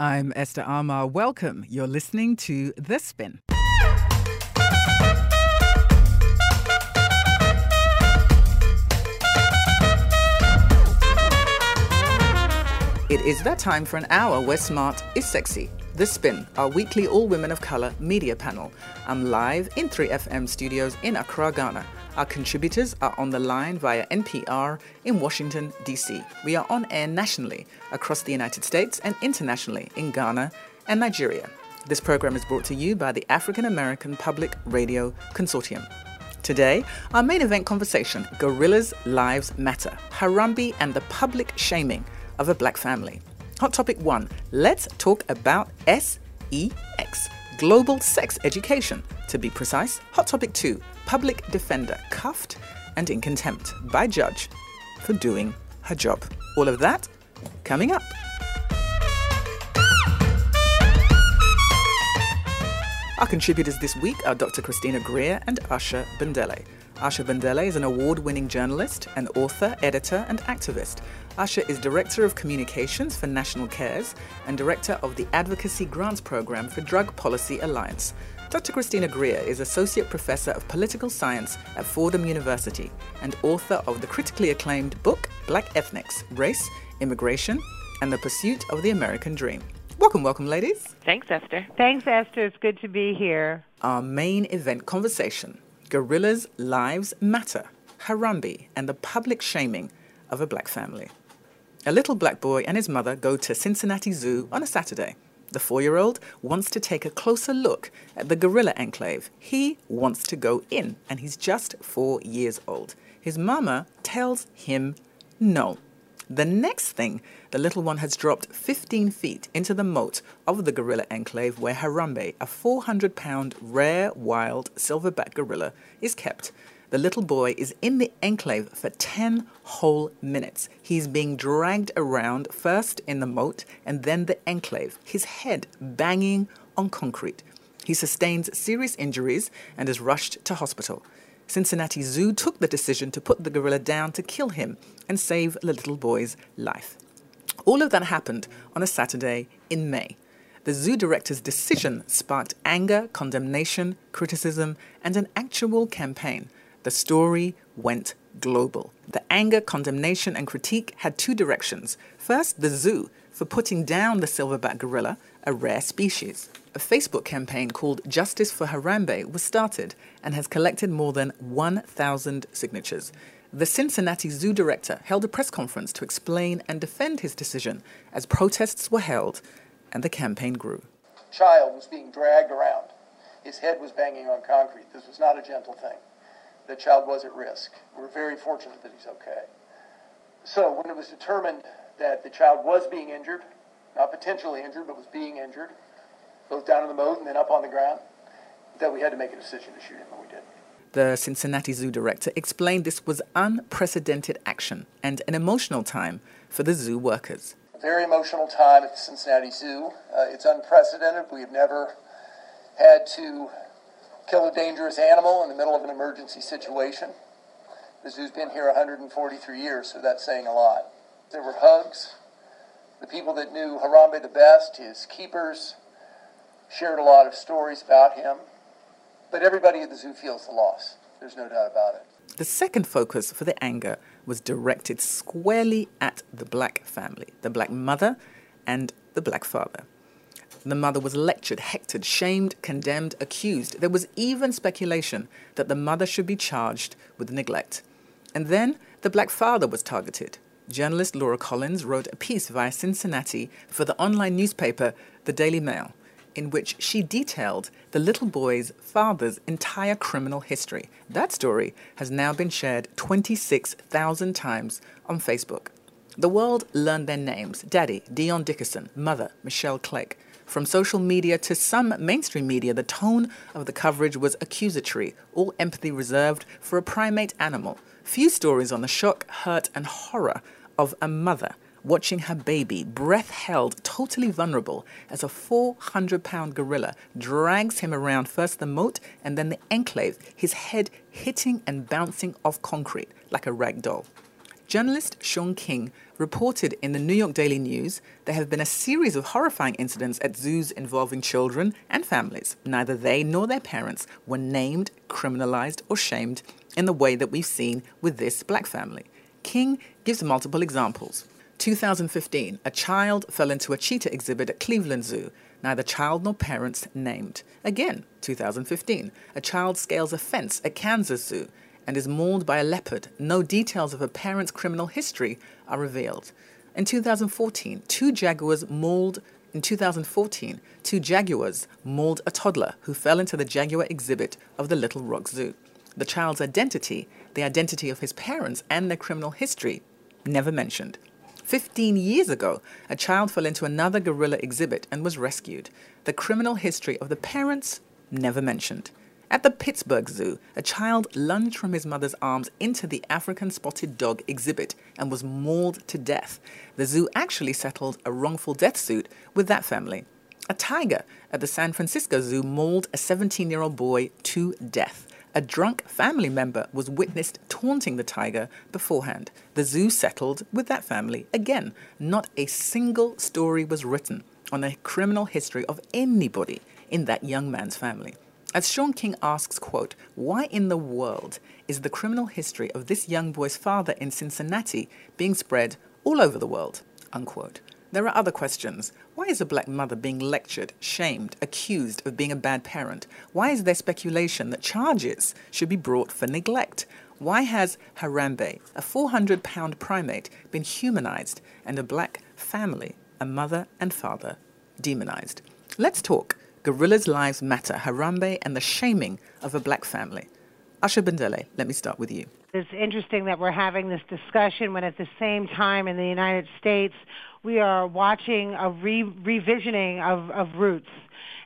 I'm Esther Armah. Welcome. You're listening to The Spin. It is that time for an hour where smart is sexy. The Spin, our weekly all women of color media panel. I'm live in 3FM studios in Accra, Ghana. Our contributors are on the line via NPR in Washington, D.C. We are on air nationally across the United States and internationally in Ghana and Nigeria. This program is brought to you by the African American Public Radio Consortium. Today, our main event conversation Gorillas Lives Matter, Harambe and the Public Shaming of a black family. Hot topic one let's talk about SEX, global sex education. To be precise, hot topic two public defender cuffed and in contempt by judge for doing her job. All of that coming up. Our contributors this week are Dr. Christina Greer and Asha Bandele. Asha Bandele is an award winning journalist, an author, editor, and activist. Asha is Director of Communications for National Cares and Director of the Advocacy Grants Program for Drug Policy Alliance. Dr. Christina Greer is Associate Professor of Political Science at Fordham University and author of the critically acclaimed book Black Ethnics Race, Immigration, and the Pursuit of the American Dream. Welcome, welcome, ladies. Thanks, Esther. Thanks, Esther. It's good to be here. Our main event conversation Gorillas' Lives Matter, Harambe, and the public shaming of a black family. A little black boy and his mother go to Cincinnati Zoo on a Saturday. The four year old wants to take a closer look at the gorilla enclave. He wants to go in, and he's just four years old. His mama tells him no. The next thing, the little one has dropped 15 feet into the moat of the gorilla enclave where Harambee, a 400 pound rare wild silverback gorilla, is kept. The little boy is in the enclave for 10 whole minutes. He's being dragged around first in the moat and then the enclave, his head banging on concrete. He sustains serious injuries and is rushed to hospital. Cincinnati Zoo took the decision to put the gorilla down to kill him and save the little boy's life. All of that happened on a Saturday in May. The zoo director's decision sparked anger, condemnation, criticism, and an actual campaign. The story went global. The anger, condemnation, and critique had two directions. First, the zoo for putting down the silverback gorilla, a rare species. A Facebook campaign called Justice for Harambe was started and has collected more than 1,000 signatures. The Cincinnati Zoo director held a press conference to explain and defend his decision as protests were held and the campaign grew. Child was being dragged around. His head was banging on concrete. This was not a gentle thing. The child was at risk. We're very fortunate that he's okay. So when it was determined that the child was being injured, not potentially injured, but was being injured, both down in the moat and then up on the ground, that we had to make a decision to shoot him, and we did. The Cincinnati Zoo director explained this was unprecedented action and an emotional time for the zoo workers. A very emotional time at the Cincinnati Zoo. Uh, it's unprecedented. We have never had to kill a dangerous animal in the middle of an emergency situation. The zoo's been here 143 years, so that's saying a lot. There were hugs. The people that knew Harambe the best, his keepers, shared a lot of stories about him. But everybody at the zoo feels the loss. There's no doubt about it. The second focus for the anger was directed squarely at the black family, the black mother and the black father. The mother was lectured, hectored, shamed, condemned, accused. There was even speculation that the mother should be charged with neglect. And then the black father was targeted. Journalist Laura Collins wrote a piece via Cincinnati for the online newspaper, The Daily Mail in which she detailed the little boy's father's entire criminal history. That story has now been shared 26,000 times on Facebook. The world learned their names Daddy, Dion Dickerson, Mother, Michelle Clegg. From social media to some mainstream media, the tone of the coverage was accusatory, all empathy reserved for a primate animal. Few stories on the shock, hurt, and horror of a mother watching her baby, breath held, totally vulnerable, as a 400 pound gorilla drags him around first the moat and then the enclave, his head hitting and bouncing off concrete like a rag doll. Journalist Shaun King reported in the New York Daily News there have been a series of horrifying incidents at zoos involving children and families. Neither they nor their parents were named, criminalized, or shamed in the way that we've seen with this black family. King gives multiple examples. 2015, a child fell into a cheetah exhibit at Cleveland Zoo, neither child nor parents named. Again, 2015, a child scales a fence at Kansas Zoo and is mauled by a leopard. No details of her parent's criminal history are revealed. In 2014, two jaguars mauled in 2014, two jaguars mauled a toddler who fell into the jaguar exhibit of the Little Rock Zoo. The child's identity, the identity of his parents, and their criminal history never mentioned. 15 years ago, a child fell into another gorilla exhibit and was rescued. The criminal history of the parents never mentioned. At the Pittsburgh Zoo, a child lunged from his mother's arms into the African spotted dog exhibit and was mauled to death. The zoo actually settled a wrongful death suit with that family. A tiger at the San Francisco Zoo mauled a 17 year old boy to death. A drunk family member was witnessed taunting the tiger beforehand. The zoo settled with that family again. Not a single story was written on the criminal history of anybody in that young man's family. As Shaun King asks, quote, why in the world is the criminal history of this young boy's father in Cincinnati being spread all over the world? Unquote. There are other questions. Why is a black mother being lectured, shamed, accused of being a bad parent? Why is there speculation that charges should be brought for neglect? Why has Harambe, a 400 pound primate, been humanized and a black family, a mother and father, demonized? Let's talk. Gorillas' Lives Matter, Harambe and the Shaming of a Black Family. Asha Bandele, let me start with you. It's interesting that we're having this discussion when at the same time in the United States we are watching a re- revisioning of, of roots.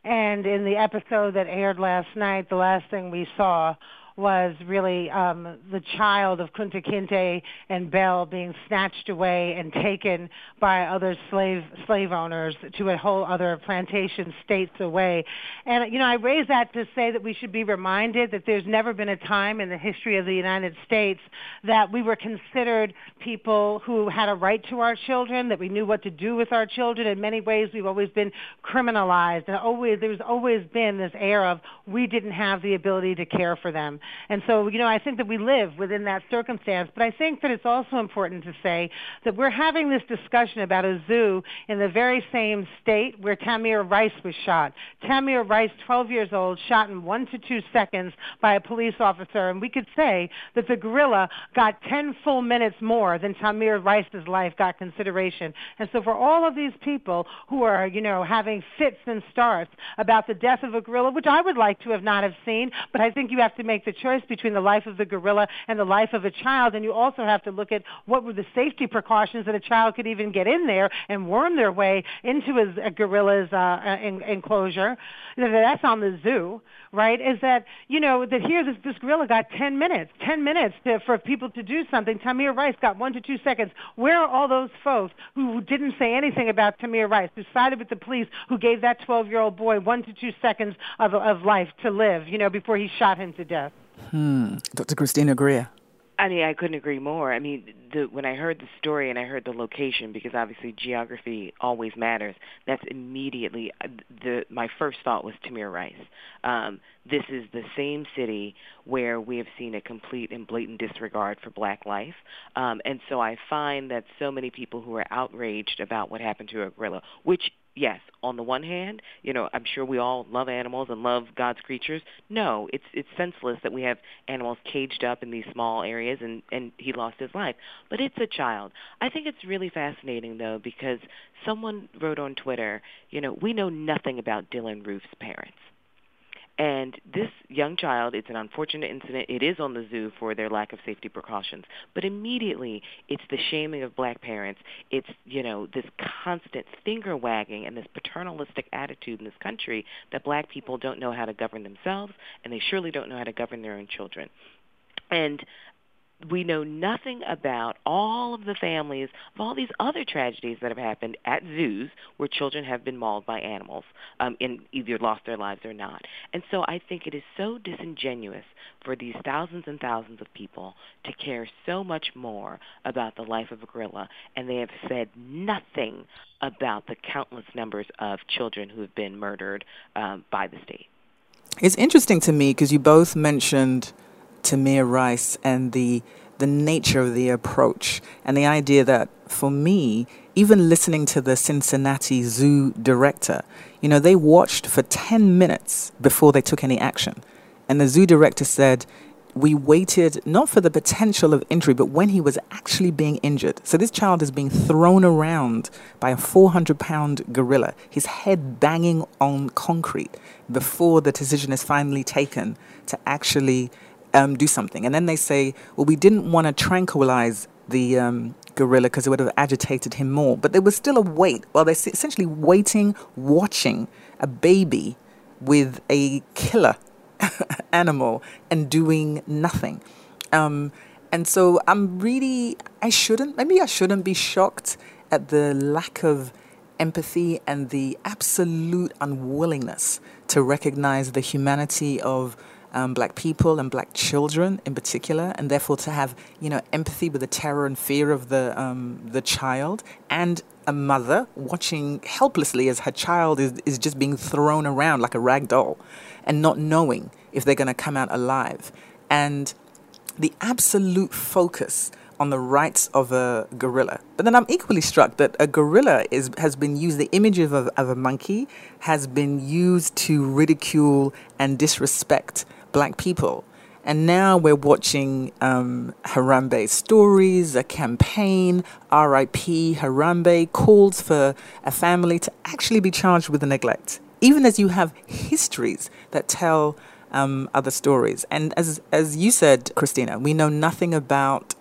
And in the episode that aired last night, the last thing we saw was really um, the child of Kunta Kinte and Bell being snatched away and taken by other slave slave owners to a whole other plantation states away. And you know, I raise that to say that we should be reminded that there's never been a time in the history of the United States that we were considered people who had a right to our children, that we knew what to do with our children. In many ways, we've always been criminalized, and always there's always been this air of we didn't have the ability to care for them. And so, you know, I think that we live within that circumstance. But I think that it's also important to say that we're having this discussion about a zoo in the very same state where Tamir Rice was shot. Tamir Rice, 12 years old, shot in one to two seconds by a police officer. And we could say that the gorilla got 10 full minutes more than Tamir Rice's life got consideration. And so for all of these people who are, you know, having fits and starts about the death of a gorilla, which I would like to have not have seen, but I think you have to make the choice between the life of the gorilla and the life of a child, and you also have to look at what were the safety precautions that a child could even get in there and worm their way into a, a gorilla's uh, uh in, enclosure. That's on the zoo, right? Is that you know that here this, this gorilla got 10 minutes, 10 minutes to, for people to do something. Tamir Rice got one to two seconds. Where are all those folks who didn't say anything about Tamir Rice, who sided with the police, who gave that 12-year-old boy one to two seconds of, of life to live, you know, before he shot him to death? Hmm. Dr. Christina Greer. I mean, I couldn't agree more. I mean, the, when I heard the story and I heard the location, because obviously geography always matters, that's immediately uh, the my first thought was Tamir Rice. Um, this is the same city where we have seen a complete and blatant disregard for black life, um, and so I find that so many people who are outraged about what happened to a gorilla, which yes, on the one hand, you know, I'm sure we all love animals and love God's creatures. No, it's it's senseless that we have animals caged up in these small areas and and he lost his life. But it's a child. I think it's really fascinating though because someone wrote on Twitter, you know, we know nothing about Dylann Roof's parents. And this young child, it's an unfortunate incident. It is on the zoo for their lack of safety precautions. But immediately, it's the shaming of black parents. It's, you know, this constant finger wagging and this paternalistic attitude in this country that black people don't know how to govern themselves, and they surely don't know how to govern their own children. And we know nothing about all of the families of all these other tragedies that have happened at zoos where children have been mauled by animals um, and either lost their lives or not. And so I think it is so disingenuous for these thousands and thousands of people to care so much more about the life of a gorilla, and they have said nothing about the countless numbers of children who have been murdered um, by the state. It's interesting to me because you both mentioned Tamir Rice and the the nature of the approach and the idea that for me, even listening to the Cincinnati Zoo director, you know, they watched for 10 minutes before they took any action. And the zoo director said, we waited not for the potential of injury, but when he was actually being injured. So this child is being thrown around by a 400 pound gorilla, his head banging on concrete before the decision is finally taken to actually um, do something. And then they say, well, we didn't want to tranquilize the um, gorilla because it would have agitated him more. But there was still a wait. Well, they're essentially waiting, watching a baby with a killer animal and doing nothing. Um, and so I'm really, I shouldn't, maybe I shouldn't be shocked at the lack of empathy and the absolute unwillingness to recognize the humanity of um, black people and black children in particular, and therefore to have you know empathy with the terror and fear of the um, the child and a mother watching helplessly as her child is, is just being thrown around like a rag doll and not knowing if they're going to come out alive. And the absolute focus on the rights of a gorilla. But then I'm equally struck that a gorilla is, has been used, the image of a, of a monkey has been used to ridicule and disrespect black people. And now we're watching um, Harambe's stories, a campaign, RIP Harambe, calls for a family to actually be charged with the neglect, even as you have histories that tell um, other stories. And as, as you said, Christina, we know nothing about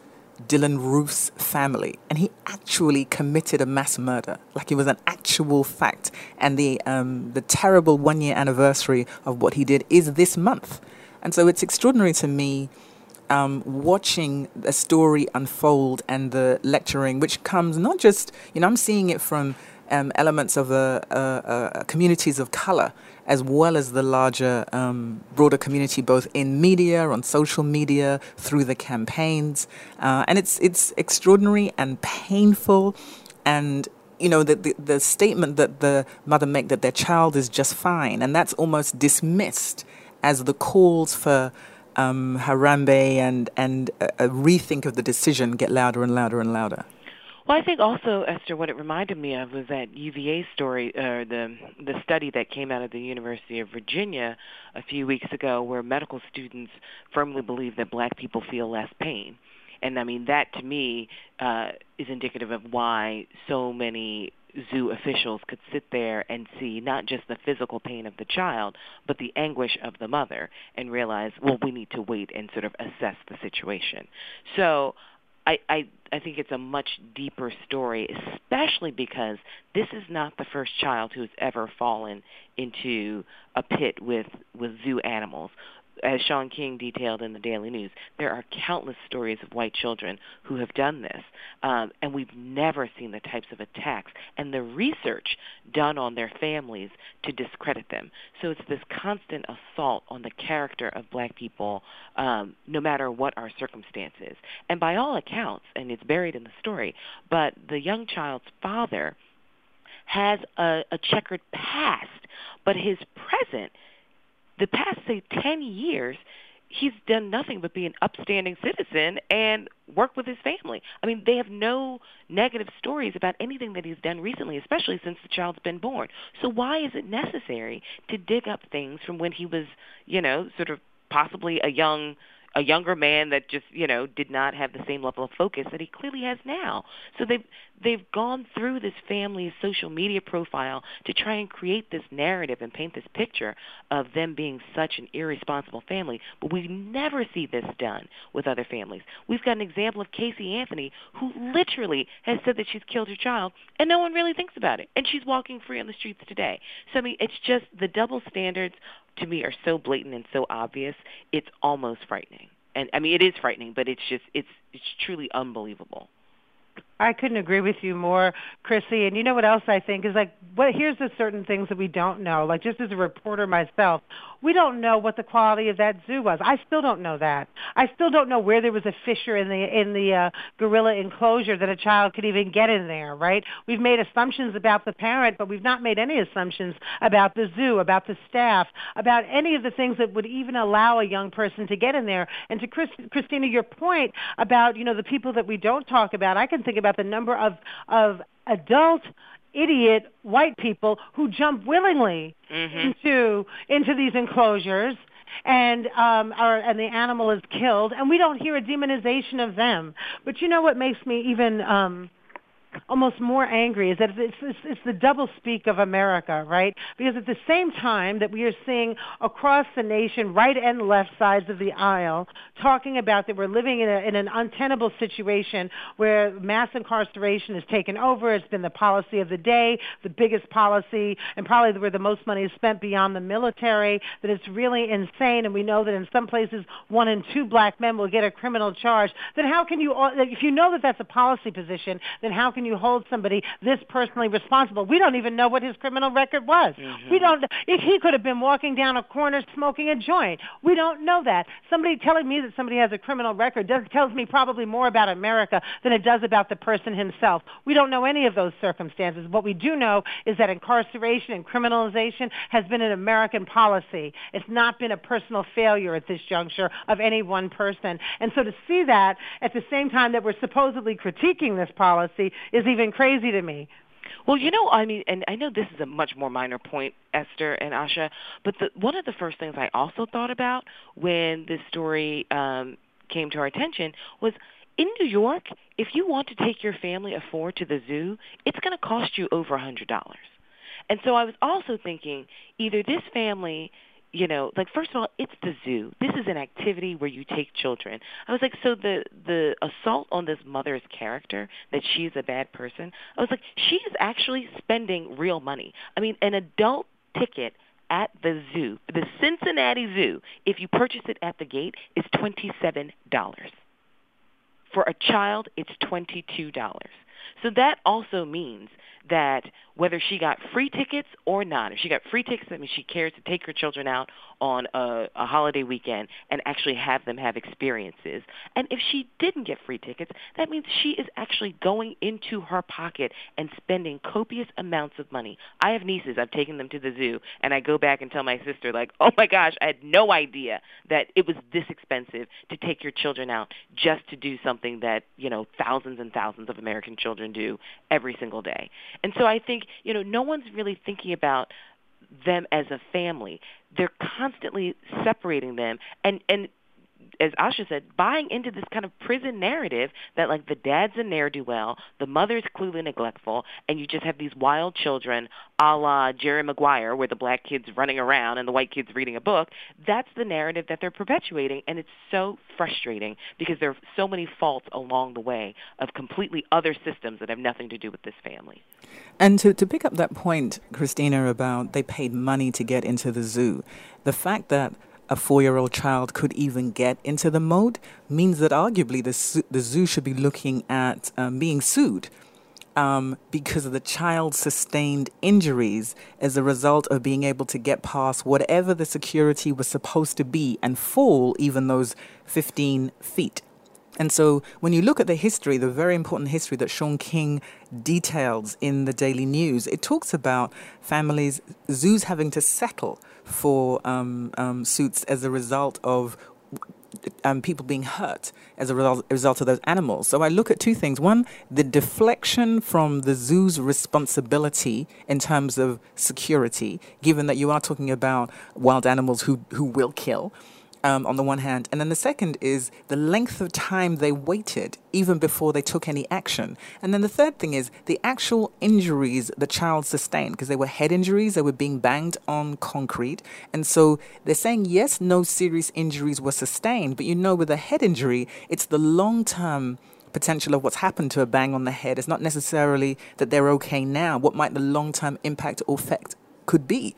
Dylann Roof's family, and he actually committed a mass murder, like it was an actual fact. And the um, the terrible one year anniversary of what he did is this month. And so it's extraordinary to me um, watching a story unfold and the lecturing, which comes not just, you know, I'm seeing it from um, elements of a, a, a communities of color as well as the larger, um, broader community, both in media, on social media, through the campaigns. Uh, and it's, it's extraordinary and painful. And you know, the, the, the, statement that the mother make that their child is just fine, and that's almost dismissed as the calls for um, Harambe and, and a, rethink of the decision get louder and louder and louder. Well, I think also, Esther, what it reminded me of was that UVA story, or uh, the the study that came out of the University of Virginia a few weeks ago, where medical students firmly believe that black people feel less pain, and I mean that to me uh, is indicative of why so many zoo officials could sit there and see not just the physical pain of the child, but the anguish of the mother and realize, well, we need to wait and sort of assess the situation. So I, I I think it's a much deeper story, especially because this is not the first child who's ever fallen into a pit with with zoo animals as Shaun King detailed in the Daily News, there are countless stories of white children who have done this, um, and we've never seen the types of attacks and the research done on their families to discredit them. So it's this constant assault on the character of black people, um, no matter what our circumstances. And by all accounts, and it's buried in the story, but the young child's father has a, a checkered past, but his present the past say 10 years he's done nothing but be an upstanding citizen and work with his family. I mean, they have no negative stories about anything that he's done recently, especially since the child's been born. So why is it necessary to dig up things from when he was, you know, sort of possibly a young a younger man that just you know did not have the same level of focus that he clearly has now. So they've they've gone through this family's social media profile to try and create this narrative and paint this picture of them being such an irresponsible family. But we never see this done with other families. We've got an example of Casey Anthony who literally has said that she's killed her child and no one really thinks about it. And she's walking free on the streets today. So I mean it's just the double standards to me are so blatant and so obvious, it's almost frightening. And I mean, it is frightening, but it's just it's it's truly unbelievable. I couldn't agree with you more, Chrissy. And you know what else I think is like, what? Here's the certain things that we don't know. Like just as a reporter myself, we don't know what the quality of that zoo was. I still don't know that. I still don't know where there was a fissure in the in the uh, gorilla enclosure that a child could even get in there. Right? We've made assumptions about the parent, but we've not made any assumptions about the zoo, about the staff, about any of the things that would even allow a young person to get in there. And to Chris, Christina, your point about you know the people that we don't talk about, I can think about the number of of adult idiot white people who jump willingly mm-hmm. into into these enclosures and um are, and the animal is killed and we don't hear a demonization of them but you know what makes me even um almost more angry is that it's, it's, it's the double speak of America, right? Because at the same time that we are seeing across the nation, right and left sides of the aisle, talking about that we're living in, a, in an untenable situation where mass incarceration has taken over. It's been the policy of the day, the biggest policy, and probably where the most money is spent beyond the military, that it's really insane. And we know that in some places, one in two black men will get a criminal charge. Then how can you, uh, if you know that that's a policy position, then how can you hold somebody this personally responsible? We don't even know what his criminal record was. Mm-hmm. We don't. If he could have been walking down a corner smoking a joint, we don't know that. Somebody telling me that somebody has a criminal record does, tells me probably more about America than it does about the person himself. We don't know any of those circumstances. What we do know is that incarceration and criminalization has been an American policy. It's not been a personal failure at this juncture of any one person. And so to see that at the same time that we're supposedly critiquing this policy is even crazy to me. Well, you know, I mean, and I know this is a much more minor point, Esther and Asha, but the, one of the first things I also thought about when this story um, came to our attention was in New York, if you want to take your family of four to the zoo, it's going to cost you over a $100. And so I was also thinking either this family you know, like first of all, it's the zoo. This is an activity where you take children. I was like, so the the assault on this mother's character that she's a bad person. I was like, she is actually spending real money. I mean, an adult ticket at the zoo, the Cincinnati Zoo, if you purchase it at the gate, is twenty seven dollars. For a child, it's twenty two dollars. So that also means that whether she got free tickets or not, if she got free tickets, that means she cares to take her children out on a, a holiday weekend and actually have them have experiences. And if she didn't get free tickets, that means she is actually going into her pocket and spending copious amounts of money. I have nieces, I've taken them to the zoo, and I go back and tell my sister, like, oh my gosh, I had no idea that it was this expensive to take your children out just to do something that, you know, thousands and thousands of American children do every single day. And so I think, you know, no one's really thinking about them as a family. They're constantly separating them and and as Asha said, buying into this kind of prison narrative that like the dad's a ne'er do well, the mother's clearly neglectful, and you just have these wild children, a la Jerry Maguire, where the black kid's running around and the white kid's reading a book. That's the narrative that they're perpetuating, and it's so frustrating because there are so many faults along the way of completely other systems that have nothing to do with this family. And to, to pick up that point, Christina, about they paid money to get into the zoo, the fact that a four year old child could even get into the mode means that arguably the, the zoo should be looking at um, being sued um, because of the child sustained injuries as a result of being able to get past whatever the security was supposed to be and fall even those 15 feet. And so when you look at the history, the very important history that Shaun King details in the Daily News, it talks about families, zoos having to settle for um, um, suits as a result of um, people being hurt as a result, result of those animals. So I look at two things. One, the deflection from the zoo's responsibility in terms of security, given that you are talking about wild animals who, who will kill um, on the one hand. And then the second is the length of time they waited even before they took any action. And then the third thing is the actual injuries the child sustained, because they were head injuries, they were being banged on concrete. And so they're saying, yes, no serious injuries were sustained, but you know, with a head injury, it's the long term potential of what's happened to a bang on the head. It's not necessarily that they're okay now. What might the long term impact or effect could be?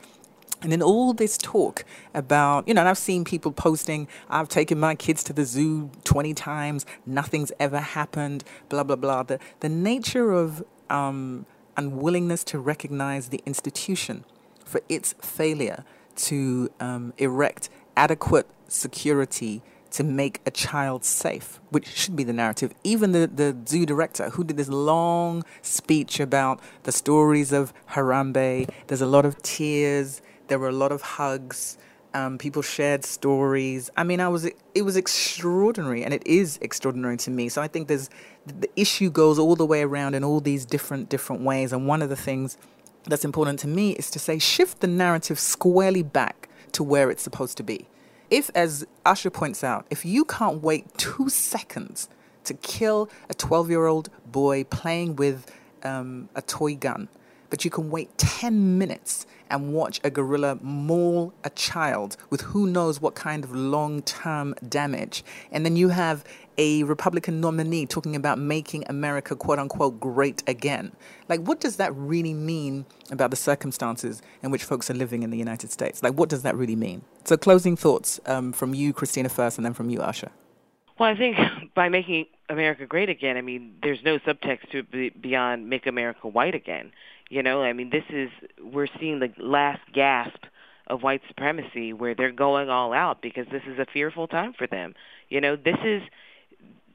And in all this talk about, you know, and I've seen people posting, I've taken my kids to the zoo 20 times, nothing's ever happened, blah, blah, blah. The, the nature of um, unwillingness to recognize the institution for its failure to um, erect adequate security to make a child safe, which should be the narrative. Even the, the zoo director, who did this long speech about the stories of Harambe, there's a lot of tears, there were a lot of hugs. Um, people shared stories. I mean, I was it was extraordinary, and it is extraordinary to me. So I think there's the issue goes all the way around in all these different different ways. And one of the things that's important to me is to say shift the narrative squarely back to where it's supposed to be. If, as Asha points out, if you can't wait two seconds to kill a 12 year old boy playing with um, a toy gun, but you can wait 10 minutes and watch a gorilla maul a child with who knows what kind of long term damage. And then you have a Republican nominee talking about making America quote unquote great again. Like, what does that really mean about the circumstances in which folks are living in the United States? Like, what does that really mean? So, closing thoughts um, from you, Christina, first, and then from you, Asha. Well, I think by making America great again, I mean, there's no subtext to it beyond make America white again. You know, I mean, this is we're seeing the last gasp of white supremacy where they're going all out because this is a fearful time for them. You know, this is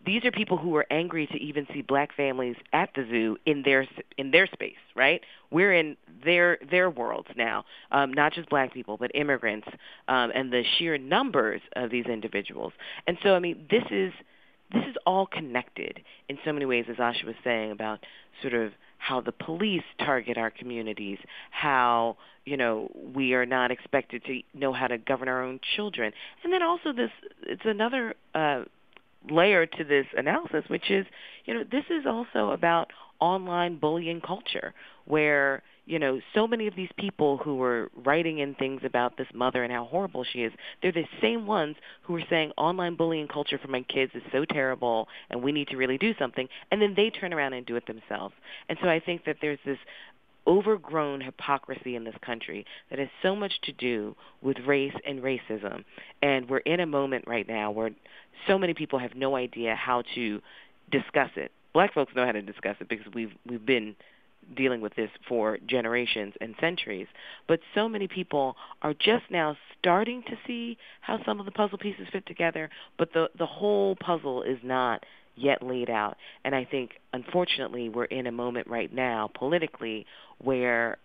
these are people who are angry to even see black families at the zoo in their in their space, right? We're in their their worlds now, um, not just black people, but immigrants, um, and the sheer numbers of these individuals. And so, I mean, this is this is all connected in so many ways, as Asha was saying about sort of how the police target our communities, how you know we are not expected to know how to govern our own children, and then also this it's another uh, layer to this analysis, which is you know this is also about online bullying culture where you know, so many of these people who were writing in things about this mother and how horrible she is, they're the same ones who are saying online bullying culture for my kids is so terrible and we need to really do something, and then they turn around and do it themselves. And so I think that there's this overgrown hypocrisy in this country that has so much to do with race and racism. And we're in a moment right now where so many people have no idea how to discuss it. Black folks know how to discuss it because we've we've been dealing with this for generations and centuries. But so many people are just now starting to see how some of the puzzle pieces fit together, but the the whole puzzle is not yet laid out. And I think unfortunately we're in a moment right now politically where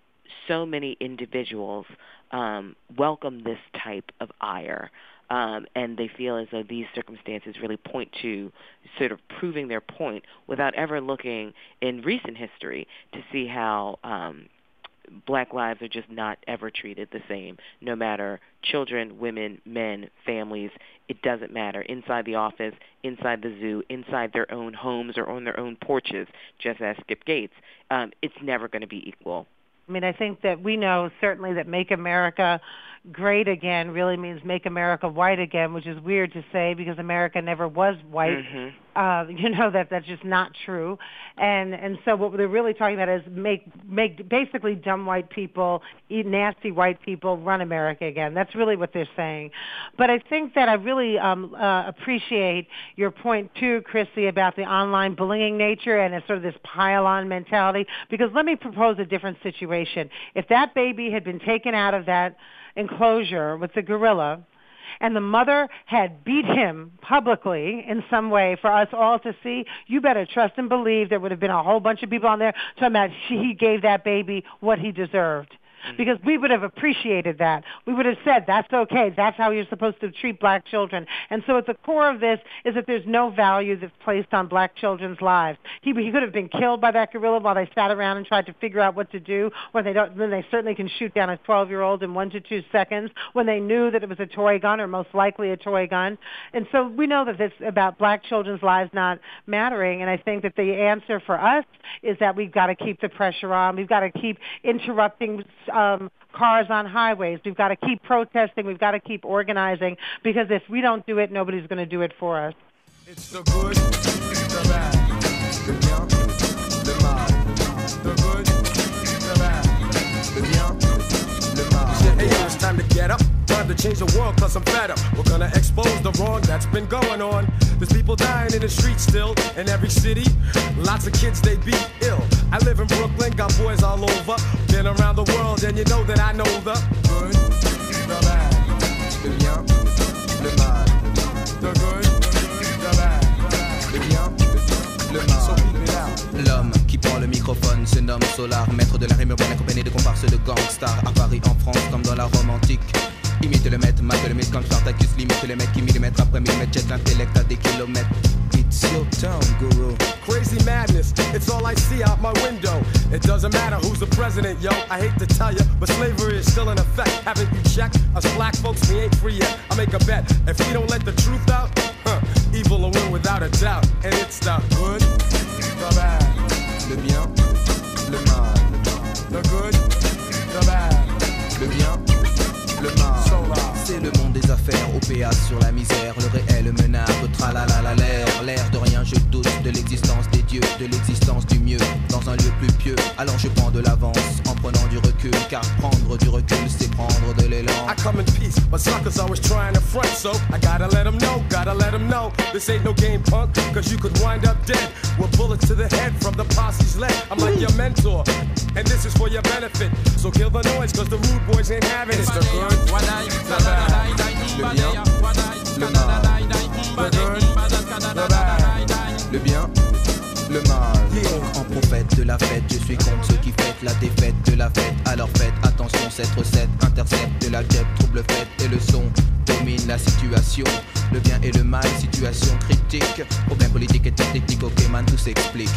so many individuals um, welcome this type of ire um, and they feel as though these circumstances really point to sort of proving their point without ever looking in recent history to see how um, black lives are just not ever treated the same, no matter children, women, men, families. It doesn't matter. Inside the office, inside the zoo, inside their own homes or on their own porches, just as Skip Gates, um, it's never going to be equal. I mean, I think that we know certainly that Make America great again really means make America white again, which is weird to say because America never was white. Mm-hmm. Uh, you know that that's just not true, and and so what they're really talking about is make make basically dumb white people, eat nasty white people run America again. That's really what they're saying. But I think that I really um, uh, appreciate your point too, Chrissy, about the online bullying nature and it's sort of this pile-on mentality. Because let me propose a different situation. If that baby had been taken out of that enclosure with the gorilla and the mother had beat him publicly in some way for us all to see, you better trust and believe there would have been a whole bunch of people on there talking about he gave that baby what he deserved. Mm-hmm. because we would have appreciated that. We would have said, that's okay. That's how you're supposed to treat black children. And so at the core of this is that there's no value that's placed on black children's lives. He, he could have been killed by that gorilla while they sat around and tried to figure out what to do, when they don't, then they certainly can shoot down a 12-year-old in one to two seconds, when they knew that it was a toy gun or most likely a toy gun. And so we know that this about black children's lives not mattering. And I think that the answer for us is that we've got to keep the pressure on. We've got to keep interrupting um, cars on highways. We've got to keep protesting. We've got to keep organizing because if we don't do it, nobody's going to do it for us. It's the good, the bad, the young, the mild. The good, the bad, the young, the mild. to change the world cause I'm fed up. We're gonna expose the wrong that's been going on. There's people dying in the streets still in every city. Lots of kids they beat ill. I live in Brooklyn, got boys all over. Been around the world and you know that I know the good, the bad, the bien, le mal. The good, the bad, le bien, le mal. So keep it out. L'homme qui prend le microphone se nomme Solar, maître de la rime urbaine accompagné de comparses de gangsters à Paris, en France, comme dans la Rome antique. Imite le maître, mate le mythe comme Spartacus, limite le mec qui millimètre après millimètre jette l'intellect à des kilomètres. It's your town, guru. Crazy madness, it's all I see out my window. It doesn't matter who's the president, yo. I hate to tell you, but slavery is still in effect. Haven't you checked? Us black folks, we ain't free yet. I make a bet. If we don't let the truth out, huh, evil will win without a doubt. And it's the good, the bad, Le bien, le mal. the good, the bad. Le bien, le mal. C'est le monde des affaires, OPA sur la misère, le réel menace, au tralala l'air, l'air de rien, je doute de l'existence des dieux, de l'existence du mieux, dans un lieu plus pieux. Alors je prends de l'avance en prenant du car prendre du recul, c'est prendre de l'élan. I come in peace, but suckers always trying to front, so I gotta let them know, gotta let them know. This ain't no game, punk, cause you could wind up dead with bullets to the head from the posse's leg. I'm like your mentor, and this is for your benefit. So kill the noise, cause the rude boys ain't having it. It's the good, the bad, Le bien, le mal. the good, the bad. Le bien, le mal. Yeah. En prophète de la fête, je suis contre ceux qui fêtent la défaite de la fête. Alors faites attention, cette recette intercepte de la guêpe, trouble fête et le son domine la situation. Le bien et le mal, situation critique. Problème politique et technique, ok man, tout s'explique.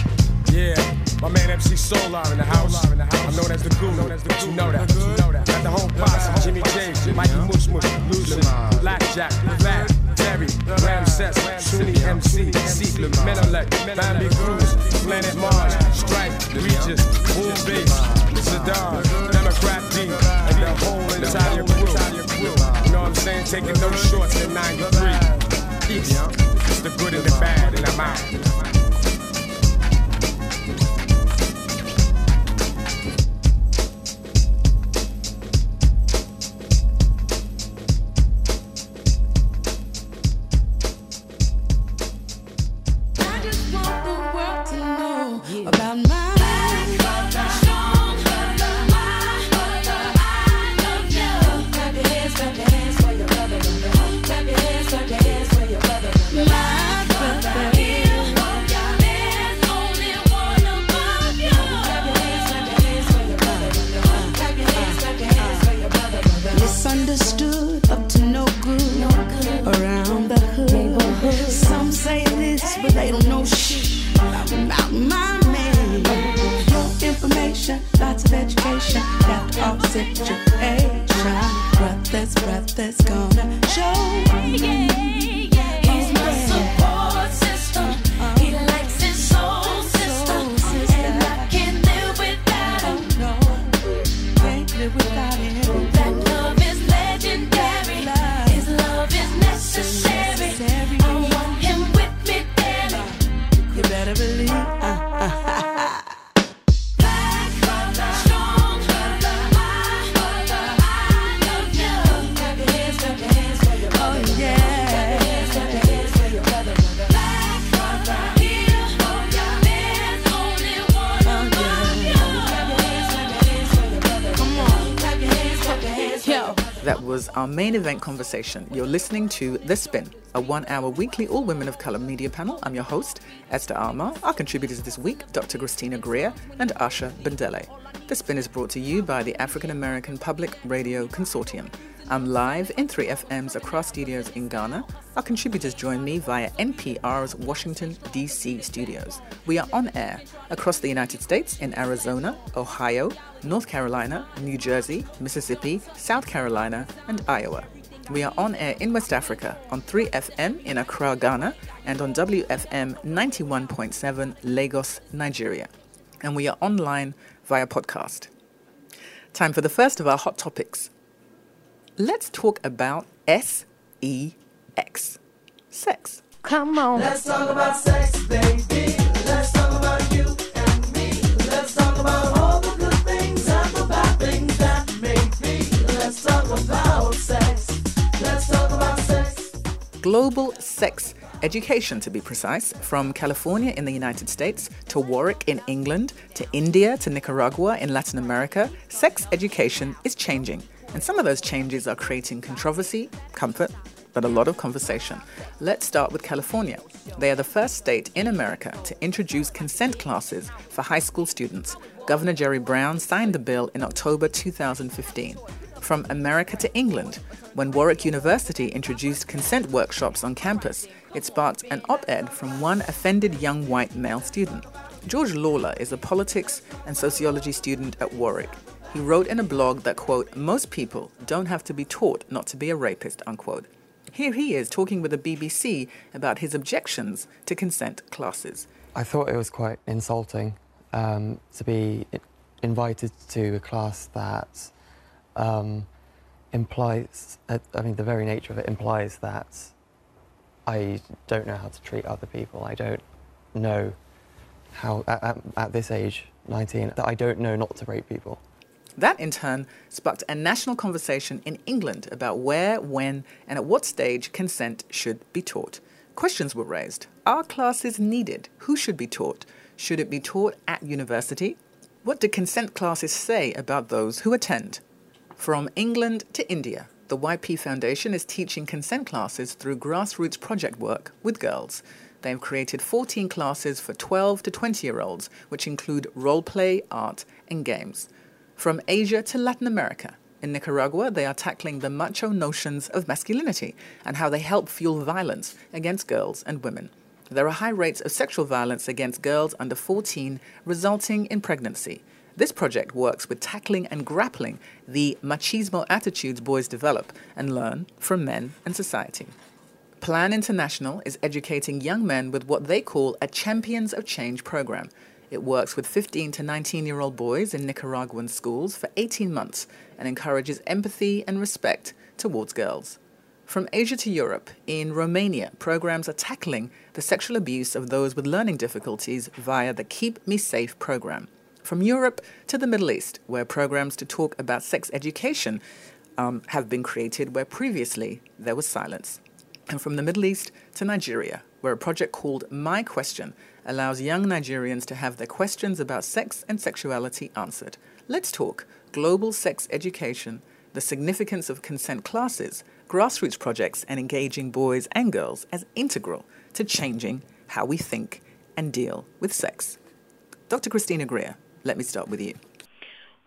Yeah, my man MC Solar in the house. I'm known as the guru. You know that. You know that. Got the whole posse. Jimmy James, Mikey Mush Mush, Lucian, Blackjack, Fat, Terry, Ramses, Sunni MC, C, Menelik, Bambi Cruz, Planet Mars, Strike, Regis, Boom Bass, Sadar, Democrat D, and the whole entire crew. You know what I'm saying? Taking no shorts in 93. Peace. It's the good and the bad, and I'm out. Got event conversation. You're listening to The Spin, a one hour weekly all women of color media panel. I'm your host, Esther Armah. Our contributors this week, Dr. Christina Greer and Asha Bandele. The Spin is brought to you by the African American Public Radio Consortium. I'm live in 3FM's Accra Studios in Ghana. Our contributors join me via NPR's Washington, D.C. studios. We are on air across the United States in Arizona, Ohio, North Carolina, New Jersey, Mississippi, South Carolina, and Iowa. We are on air in West Africa on 3FM in Accra, Ghana, and on WFM 91.7 Lagos, Nigeria. And we are online via podcast. Time for the first of our hot topics. Let's talk about S E X. Sex. Come on. Let's talk about sex, baby. Global sex education, to be precise, from California in the United States to Warwick in England to India to Nicaragua in Latin America. Sex education is changing, and some of those changes are creating controversy, comfort, but a lot of conversation. Let's start with California. They are the first state in America to introduce consent classes for high school students. Governor Jerry Brown signed the bill in October 2015. From America to England, when Warwick University introduced consent workshops on campus, it sparked an op ed from one offended young white male student. George Lawlor is a politics and sociology student at Warwick. He wrote in a blog that, quote, most people don't have to be taught not to be a rapist, unquote. Here he is talking with the BBC about his objections to consent classes. I thought it was quite insulting um, to be invited to a class that um, implies, uh, I mean, the very nature of it implies that I don't know how to treat other people. I don't know how, at, at, at this age, 19, that I don't know not to rape people. That, in turn, sparked a national conversation in England about where, when, and at what stage consent should be taught. Questions were raised. Are classes needed? Who should be taught? Should it be taught at university? What do consent classes say about those who attend? From England to India, the YP Foundation is teaching consent classes through grassroots project work with girls. They have created 14 classes for 12 to 20 year olds, which include role play, art, and games. From Asia to Latin America, in Nicaragua, they are tackling the macho notions of masculinity and how they help fuel violence against girls and women. There are high rates of sexual violence against girls under 14, resulting in pregnancy. This project works with tackling and grappling the machismo attitudes boys develop and learn from men and society. Plan International is educating young men with what they call a Champions of Change program. It works with 15 to 19 year old boys in Nicaraguan schools for 18 months and encourages empathy and respect towards girls. From Asia to Europe, in Romania, programs are tackling the sexual abuse of those with learning difficulties via the Keep Me Safe program. From Europe to the Middle East, where programs to talk about sex education um, have been created where previously there was silence. And from the Middle East to Nigeria, where a project called My Question allows young Nigerians to have their questions about sex and sexuality answered. Let's talk global sex education, the significance of consent classes, grassroots projects, and engaging boys and girls as integral to changing how we think and deal with sex. Dr. Christina Greer, let me start with you.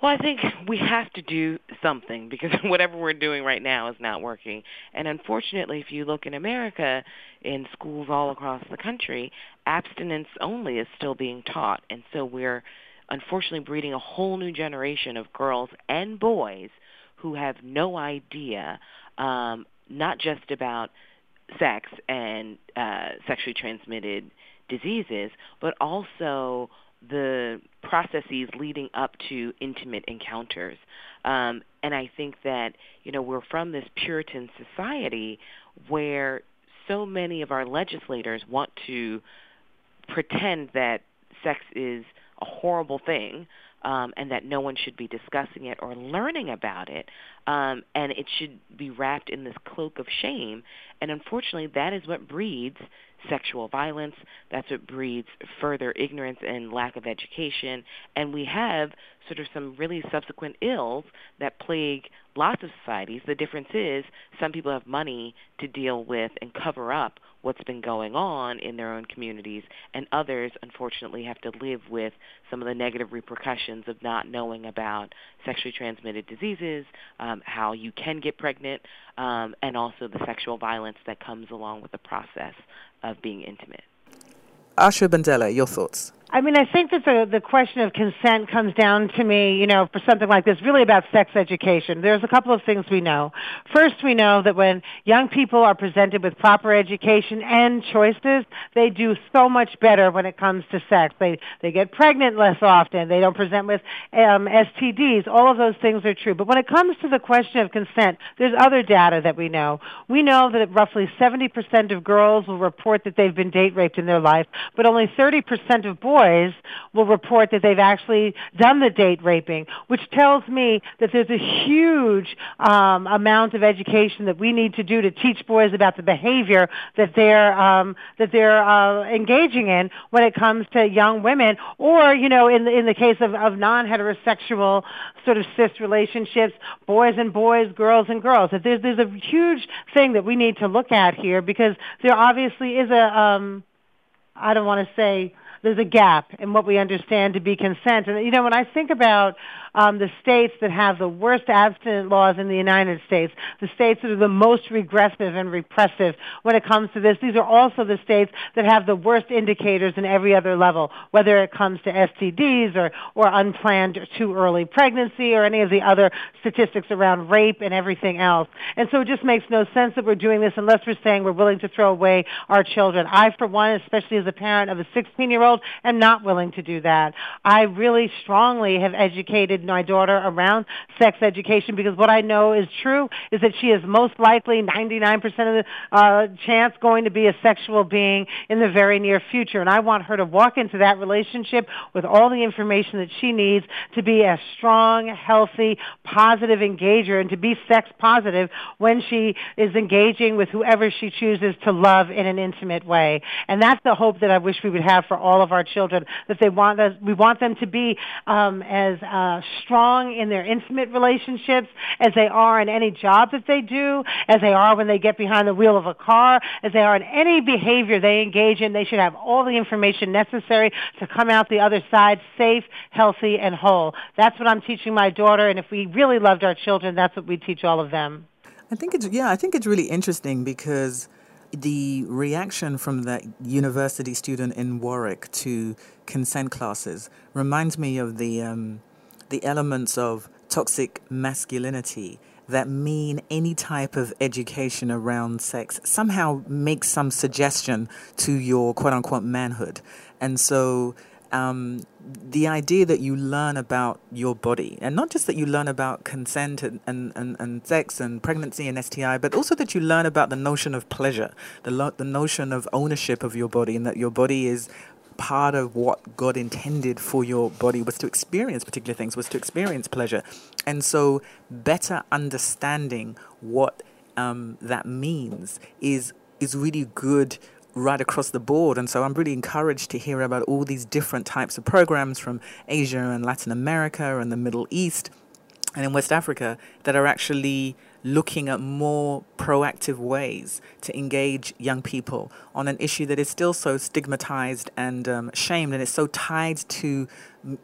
Well, I think we have to do something because whatever we're doing right now is not working. And unfortunately, if you look in America, in schools all across the country, abstinence only is still being taught. And so we're unfortunately breeding a whole new generation of girls and boys who have no idea, um, not just about sex and uh, sexually transmitted diseases, but also the processes leading up to intimate encounters. Um, and I think that, you know, we're from this Puritan society where so many of our legislators want to pretend that sex is a horrible thing um, and that no one should be discussing it or learning about it, um, and it should be wrapped in this cloak of shame. And unfortunately, that is what breeds sexual violence. That's what breeds further ignorance and lack of education. And we have sort of some really subsequent ills that plague lots of societies. The difference is some people have money to deal with and cover up what's been going on in their own communities, and others, unfortunately, have to live with some of the negative repercussions of not knowing about sexually transmitted diseases, um, how you can get pregnant, um, and also the sexual violence that comes along with the process of being intimate. Asha Bandele, your thoughts. I mean, I think that the the question of consent comes down to me, you know, for something like this, really about sex education. There's a couple of things we know. First, we know that when young people are presented with proper education and choices, they do so much better when it comes to sex. They they get pregnant less often. They don't present with um, STDs. All of those things are true. But when it comes to the question of consent, there's other data that we know. We know that roughly 70% of girls will report that they've been date raped in their life, but only 30% of boys boys will report that they've actually done the date raping, which tells me that there's a huge um, amount of education that we need to do to teach boys about the behavior that they're um, that they're uh, engaging in when it comes to young women, or you know, in the, in the case of, of non-heterosexual sort of cis relationships, boys and boys, girls and girls. That there's there's a huge thing that we need to look at here because there obviously is a um, I don't want to say there's a gap in what we understand to be consent. And you know, when I think about um, the states that have the worst abstinent laws in the United States, the states that are the most regressive and repressive when it comes to this, these are also the states that have the worst indicators in every other level, whether it comes to STDs or, or unplanned too early pregnancy or any of the other statistics around rape and everything else. And so it just makes no sense that we're doing this unless we're saying we're willing to throw away our children. I, for one, especially as a parent of a 16-year-old, am not willing to do that. I really strongly have educated my daughter around sex education because what I know is true is that she is most likely 99% of the uh, chance going to be a sexual being in the very near future. And I want her to walk into that relationship with all the information that she needs to be a strong, healthy, positive engager and to be sex positive when she is engaging with whoever she chooses to love in an intimate way. And that's the hope that I wish we would have for all of our children, that they want us, we want them to be um, as uh, strong in their intimate relationships as they are in any job that they do, as they are when they get behind the wheel of a car, as they are in any behavior they engage in. They should have all the information necessary to come out the other side safe, healthy, and whole. That's what I'm teaching my daughter, and if we really loved our children, that's what we teach all of them. I think it's yeah, I think it's really interesting because the reaction from that university student in Warwick to consent classes reminds me of the um, the elements of toxic masculinity that mean any type of education around sex somehow makes some suggestion to your quote unquote manhood. And so um, the idea that you learn about your body, and not just that you learn about consent and, and, and, and sex and pregnancy and STI, but also that you learn about the notion of pleasure, the, lo- the notion of ownership of your body, and that your body is part of what God intended for your body was to experience particular things, was to experience pleasure. And so, better understanding what um, that means is is really good right across the board. And so I'm really encouraged to hear about all these different types of programs from Asia and Latin America and the Middle East and in West Africa that are actually looking at more proactive ways to engage young people on an issue that is still so stigmatized and um, shamed and is so tied to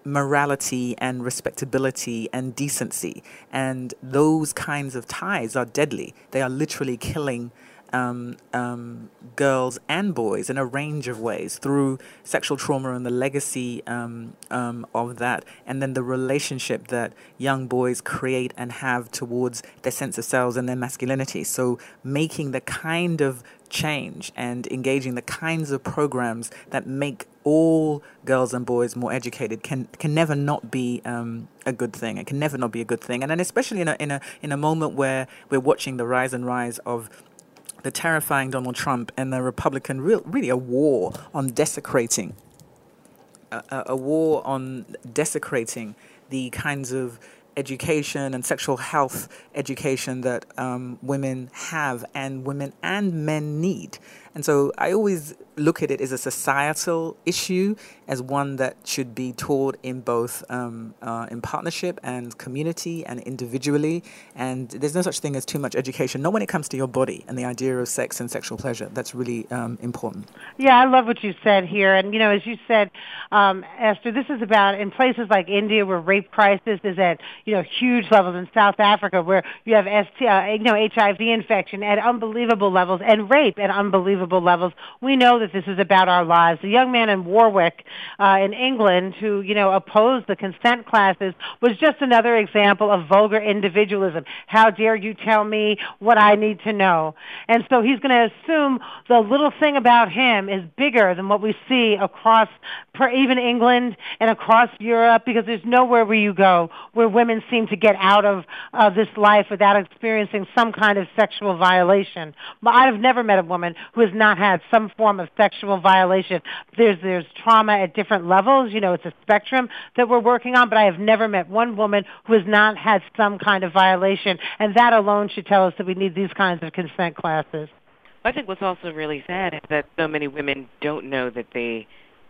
morality and respectability and decency. And those kinds of ties are deadly. They are literally killing um, um, girls and boys in a range of ways through sexual trauma and the legacy um, um, of that, and then the relationship that young boys create and have towards their sense of selves and their masculinity. So, making the kind of change and engaging the kinds of programs that make all girls and boys more educated can can never not be um, a good thing. It can never not be a good thing, and then especially in a in a in a moment where we're watching the rise and rise of the terrifying Donald Trump and the Republican, real, really a war on desecrating, a, a, war on desecrating the kinds of education and sexual health education that um, women have and women and men need. And so I always look at it as a societal issue, as one that should be taught in both um, uh, in partnership and community and individually. And there's no such thing as too much education, not when it comes to your body and the idea of sex and sexual pleasure. That's really um, important. Yeah, I love what you said here. And, you know, as you said, um, Esther, this is about in places like India where rape crisis is at, you know, huge levels, in South Africa where you have ST, uh, you know, HIV infection at unbelievable levels and rape at unbelievable levels. We know that this is about our lives. The young man in Warwick uh, in England who, you know, opposed the consent classes was just another example of vulgar individualism. How dare you tell me what I need to know? And so he's going to assume the little thing about him is bigger than what we see across per, even England and across Europe because there's nowhere where you go where women seem to get out of uh, this life without experiencing some kind of sexual violation. I've never met a woman who has not had some form of sexual violation. There's there's trauma at different levels. You know, it's a spectrum that we're working on. But I have never met one woman who has not had some kind of violation, and that alone should tell us that we need these kinds of consent classes. I think what's also really sad is that so many women don't know that they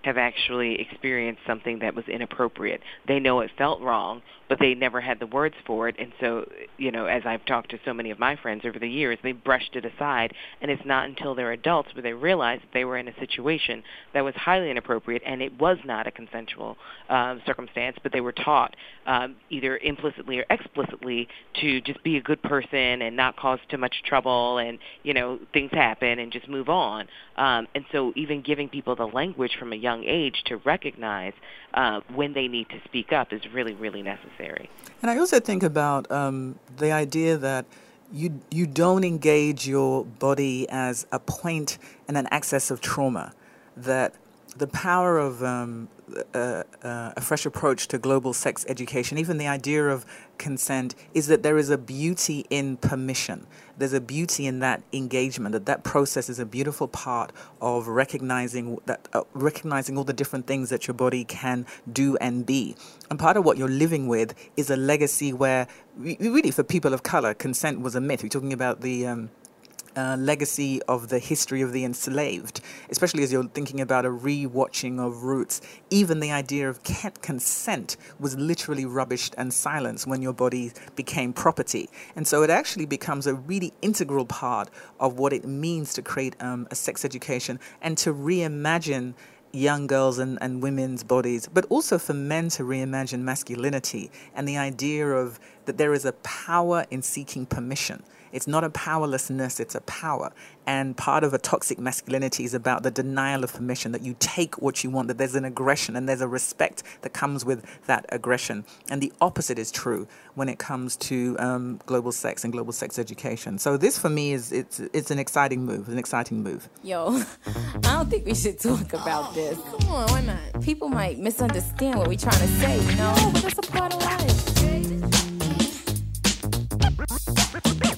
have actually experienced something that was inappropriate. They know it felt wrong, but they never had the words for it. And so, you know, as I've talked to so many of my friends over the years, they brushed it aside. And it's not until they're adults where they realize that they were in a situation that was highly inappropriate and it was not a consensual um, circumstance, but they were taught um, either implicitly or explicitly to just be a good person and not cause too much trouble and, you know, things happen and just move on. Um, and so even giving people the language from a young age to recognize uh, when they need to speak up is really, really necessary. And I also think about um, the idea that you you don't engage your body as a point and an access of trauma. That the power of um, uh, a fresh approach to global sex education, even the idea of consent, is that there is a beauty in permission. There's a beauty in that engagement. That that process is a beautiful part of recognizing that uh, recognizing all the different things that your body can do and be. And part of what you're living with is a legacy where, re- really, for people of color, consent was a myth. We're talking about the um, uh, legacy of the history of the enslaved, especially as you're thinking about a re-watching of Roots. Even the idea of consent was literally rubbished and silenced when your body became property. And so it actually becomes a really integral part of what it means to create um, a sex education and to reimagine young girls and, and women's bodies, but also for men to reimagine masculinity and the idea of that there is a power in seeking permission. It's not a powerlessness, it's a power. And part of a toxic masculinity is about the denial of permission, that you take what you want, that there's an aggression and there's a respect that comes with that aggression. And the opposite is true when it comes to um, global sex and global sex education. So this for me is it's it's an exciting move, an exciting move. Yo, I don't think we should talk about this. Come on, why not? People might misunderstand what we're trying to say, you know? but that's a part of life.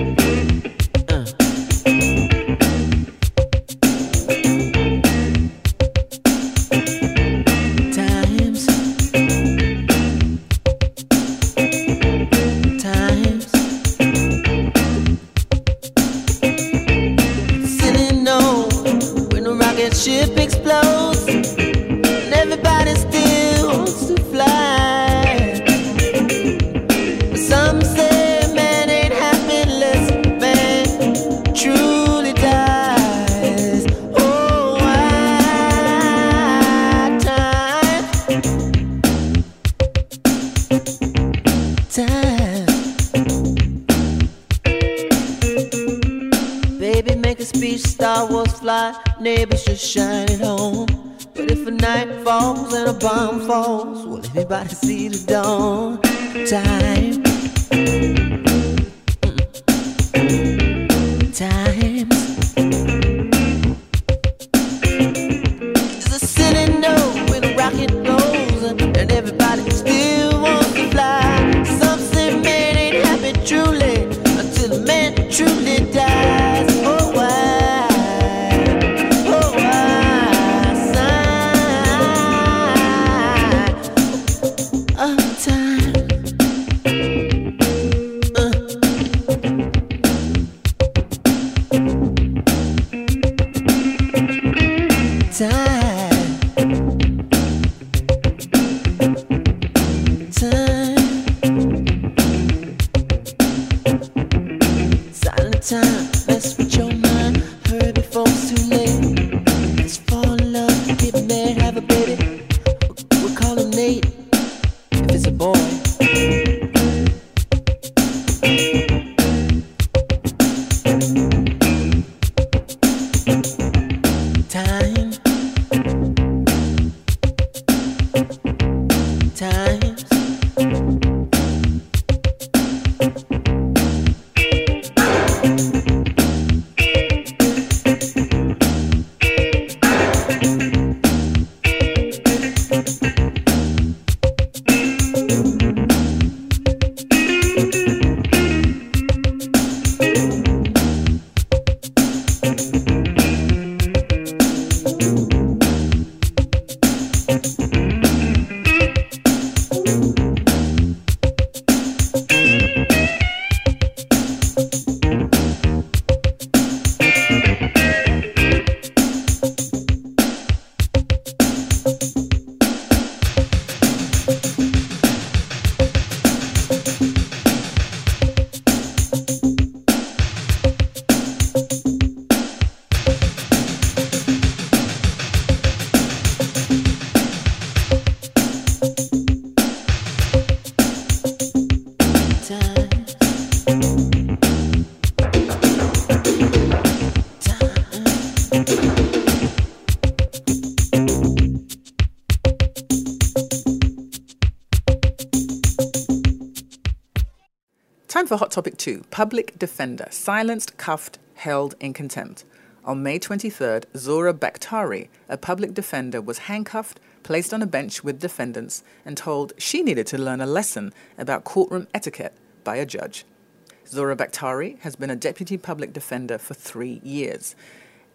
Public Defender silenced, cuffed, held in contempt. On May 23rd, Zohra Bakhtary, a public defender, was handcuffed, placed on a bench with defendants, and told she needed to learn a lesson about courtroom etiquette by a judge. Zohra Bakhtary has been a deputy public defender for three years,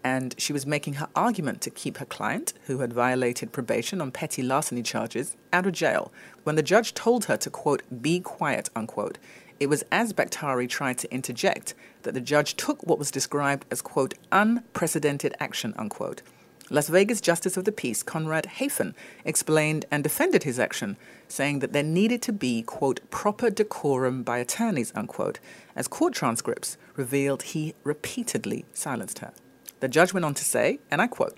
and she was making her argument to keep her client, who had violated probation on petty larceny charges, out of jail when the judge told her to, quote, be quiet, unquote. It was as Bakhtary tried to interject that the judge took what was described as, quote, unprecedented action, unquote. Las Vegas Justice of the Peace Conrad Hafen explained and defended his action, saying that there needed to be, quote, proper decorum by attorneys, unquote, as court transcripts revealed he repeatedly silenced her. The judge went on to say, and I quote,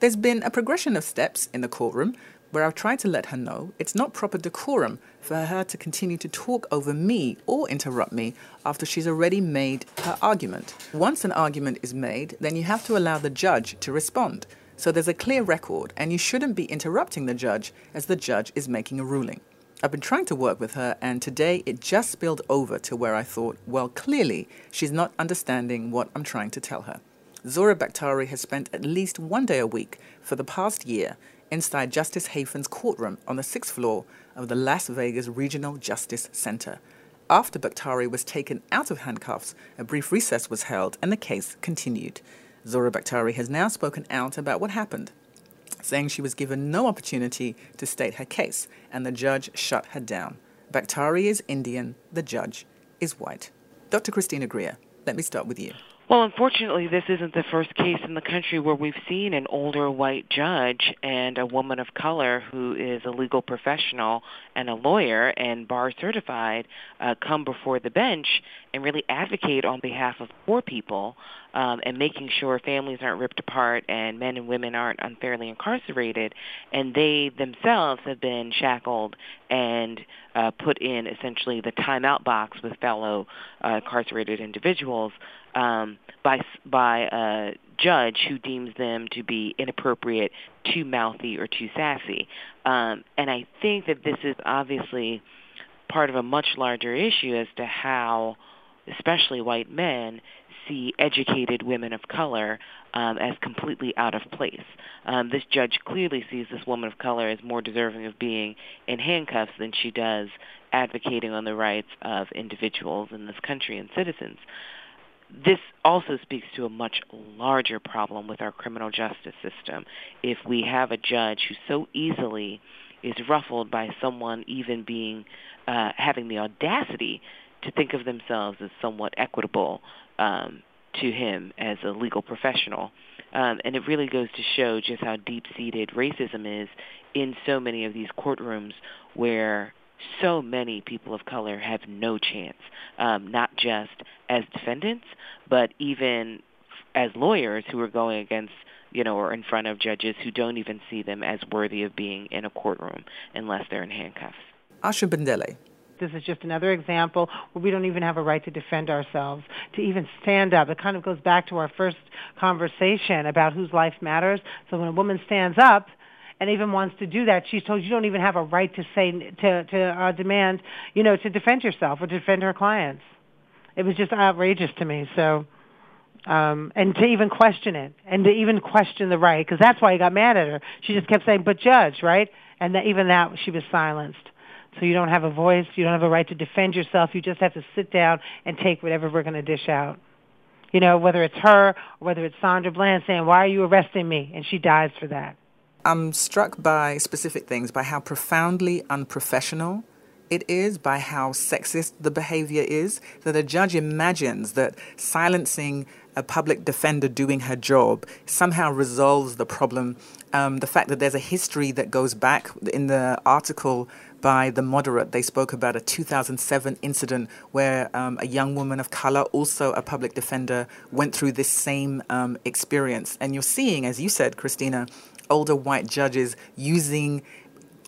There's been a progression of steps in the courtroom where I've tried to let her know it's not proper decorum for her to continue to talk over me or interrupt me after she's already made her argument. Once an argument is made, then you have to allow the judge to respond. So there's a clear record, and you shouldn't be interrupting the judge as the judge is making a ruling. I've been trying to work with her, and today it just spilled over to where I thought, well, clearly she's not understanding what I'm trying to tell her. Zohra Bakhtary has spent at least one day a week for the past year inside Justice Hafen's courtroom on the sixth floor of the Las Vegas Regional Justice Center. After Bakhtary was taken out of handcuffs, a brief recess was held and the case continued. Zohra Bakhtary has now spoken out about what happened, saying she was given no opportunity to state her case and the judge shut her down. Bakhtary is Indian, the judge is white. Dr. Christina Greer, let me start with you. Well, unfortunately, this isn't the first case in the country where we've seen an older white judge and a woman of color who is a legal professional and a lawyer and bar certified uh, come before the bench and really advocate on behalf of poor people um, and making sure families aren't ripped apart and men and women aren't unfairly incarcerated. And they themselves have been shackled and uh, put in essentially the timeout box with fellow uh, incarcerated individuals um, by by a judge who deems them to be inappropriate, too mouthy, or too sassy. Um, and I think that this is obviously part of a much larger issue as to how, especially white men, see educated women of color um, as completely out of place. Um, this judge clearly sees this woman of color as more deserving of being in handcuffs than she does advocating on the rights of individuals in this country and citizens this also speaks to a much larger problem with our criminal justice system. If we have a judge who so easily is ruffled by someone even being uh, having the audacity to think of themselves as somewhat equitable um, to him as a legal professional. Um, and it really goes to show just how deep-seated racism is in so many of these courtrooms where so many people of color have no chance, um, not just as defendants, but even as lawyers who are going against you know, or in front of judges who don't even see them as worthy of being in a courtroom unless they're in handcuffs. Asha Bandele. This is just another example where we don't even have a right to defend ourselves, to even stand up. It kind of goes back to our first conversation about whose life matters. So when a woman stands up and even wants to do that, she's told you don't even have a right to say to to uh, demand, you know, to defend yourself or defend her clients. It was just outrageous to me. So um, and to even question it, and to even question the right, because that's why he got mad at her. She just kept saying, "But judge, right?" And that even that she was silenced. So you don't have a voice, you don't have a right to defend yourself. You just have to sit down and take whatever we're going to dish out. You know, whether it's her or whether it's Sandra Bland saying, "Why are you arresting me?" and she dies for that. I'm struck by specific things, by how profoundly unprofessional it is, by how sexist the behavior is, that a judge imagines that silencing a public defender doing her job somehow resolves the problem. Um, the fact that there's a history that goes back in the article by the moderate, they spoke about a 2007 incident where um, a young woman of color, also a public defender, went through this same um, experience. And you're seeing, as you said, Christina, older white judges using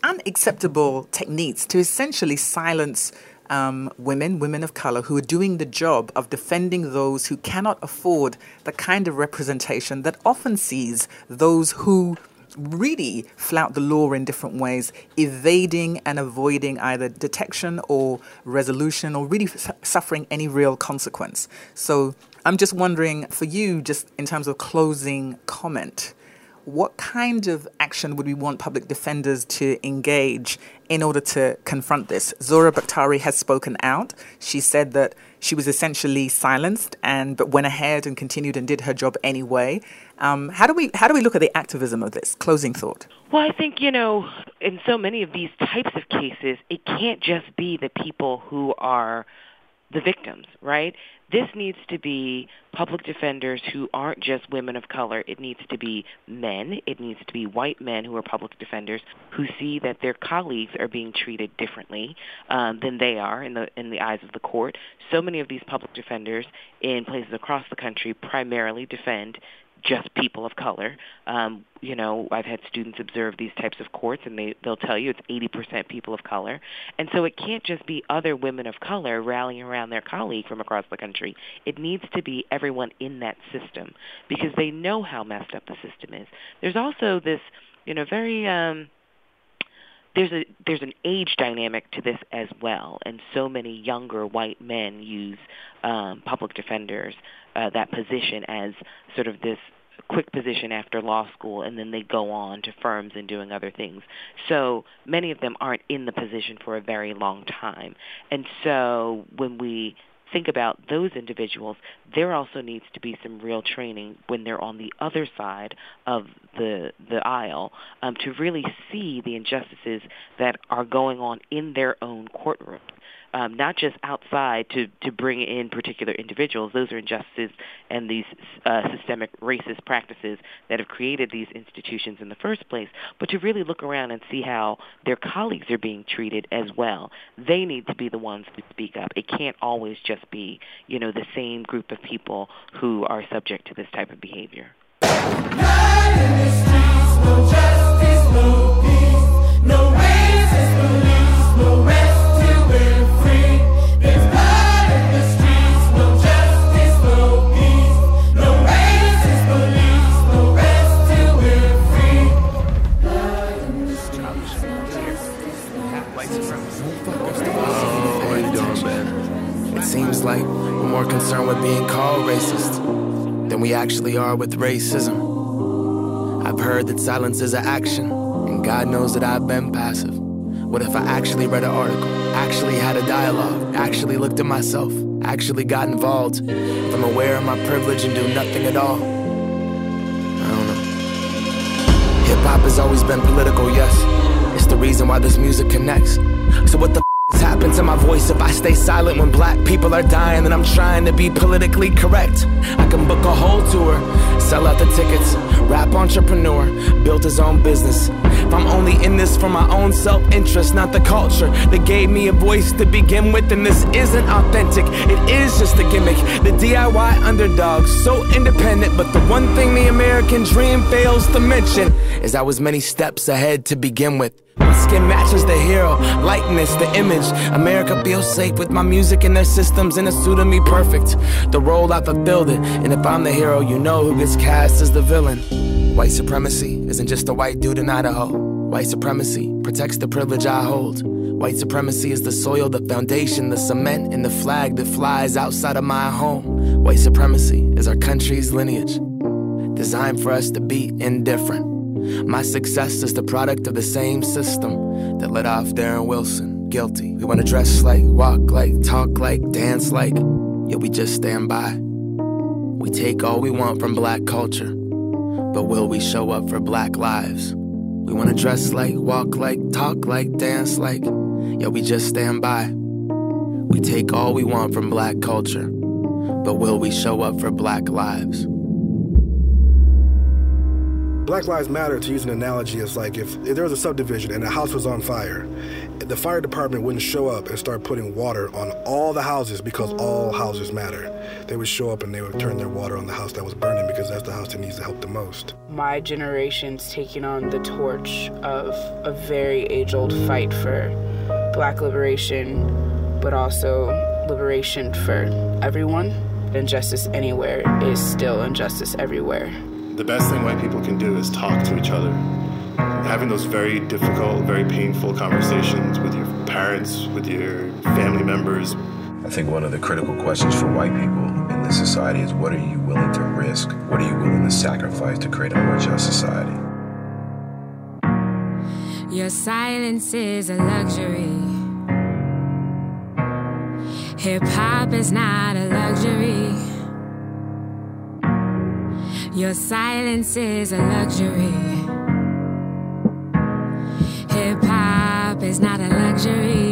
unacceptable techniques to essentially silence um, women, women of color, who are doing the job of defending those who cannot afford the kind of representation that often sees those who really flout the law in different ways, evading and avoiding either detection or resolution or really su- suffering any real consequence. So I'm just wondering for you, just in terms of closing comment, what kind of action would we want public defenders to engage in order to confront this? Zohra Bakhtary has spoken out. She said that she was essentially silenced and but went ahead and continued and did her job anyway. Um, how do we how do we look at the activism of this? Closing thought. Well, I think, you know, in so many of these types of cases, it can't just be the people who are the victims, right? This needs to be public defenders who aren't just women of color. It needs to be men. It needs to be white men who are public defenders who see that their colleagues are being treated differently um, than they are in the in the eyes of the court. So many of these public defenders in places across the country primarily defend just people of color. Um, you know, I've had students observe these types of courts, and they they'll tell you it's 80% people of color, and so it can't just be other women of color rallying around their colleague from across the country. It needs to be everyone in that system because they know how messed up the system is. There's also this, you know, very um, there's a there's an age dynamic to this as well, and so many younger white men use um, public defenders uh, that position as sort of this quick position after law school, and then they go on to firms and doing other things. So many of them aren't in the position for a very long time, and so when we think about those individuals, there also needs to be some real training when they're on the other side of the the aisle um, to really see the injustices that are going on in their own courtrooms. Um, not just outside to, to bring in particular individuals. Those are injustices and these uh, systemic racist practices that have created these institutions in the first place, but to really look around and see how their colleagues are being treated as well. They need to be the ones who speak up. It can't always just be, you know, the same group of people who are subject to this type of behavior. It seems like we're more concerned with being called racist than we actually are with racism. I've heard that silence is an action, and God knows that I've been passive. What if I actually read an article, actually had a dialogue, actually looked at myself, actually got involved? If I'm aware of my privilege and do nothing at all? I don't know. Hip hop has always been political, yes. It's the reason why this music connects. So what the has happened to my voice if I stay silent when black people are dying and I'm trying to be politically correct? I can book a whole tour, sell out the tickets, Rap entrepreneur, built his own business. If I'm only in this for my own self interest, not the culture that gave me a voice to begin with, then this isn't authentic. It is just a gimmick. The DIY underdog, so independent, but the one thing the American dream fails to mention is I was many steps ahead to begin with. My skin matches the hero, likeness, the image. America feels safe with my music and their systems in a suit of me perfect. The role I fulfilled it, and if I'm the hero, you know who gets cast as the villain. White supremacy isn't just a white dude in Idaho. White supremacy protects the privilege I hold. White supremacy is the soil, the foundation, the cement, and the flag that flies outside of my home. White supremacy is our country's lineage, designed for us to be indifferent. My success is the product of the same system that let off Darren Wilson guilty. We wanna dress like, walk like, talk like, dance like, yet we just stand by. We take all we want from black culture, but will we show up for black lives? We wanna dress like, walk like, talk like, dance like, yet we just stand by. We take all we want from black culture, but will we show up for black lives? Black Lives Matter, to use an analogy, is like if, if there was a subdivision and a house was on fire, the fire department wouldn't show up and start putting water on all the houses because all houses matter. They would show up and they would turn their water on the house that was burning because that's the house that needs the help the most. My generation's taking on the torch of a very age old fight for black liberation, but also liberation for everyone. Injustice anywhere is still injustice everywhere. The best thing white people can do is talk to each other. Having those very difficult, very painful conversations with your parents, with your family members. I think one of the critical questions for white people in this society is what are you willing to risk? What are you willing to sacrifice to create a more just society? Your silence is a luxury. Hip hop is not a luxury. Your silence is a luxury. Hip hop is not a luxury.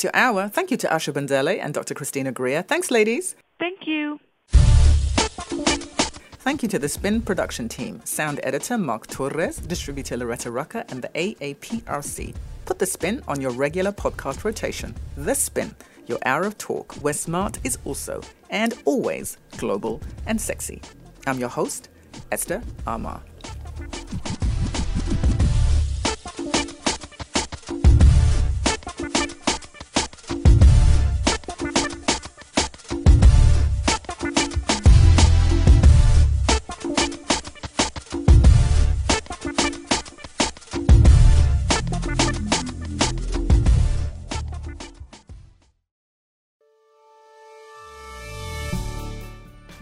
That's your hour. Thank you to Asha Bandele and Dr. Christina Greer. Thanks, ladies. Thank you. Thank you to the Spin production team, sound editor Mark Torres, distributor Loretta Rucker, and the AAPRC. Put the Spin on your regular podcast rotation. The Spin, your hour of talk, where smart is also and always global and sexy. I'm your host, Esther Armah.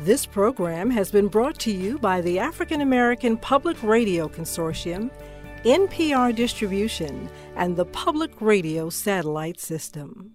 This program has been brought to you by the African American Public Radio Consortium, NPR Distribution, and the Public Radio Satellite System.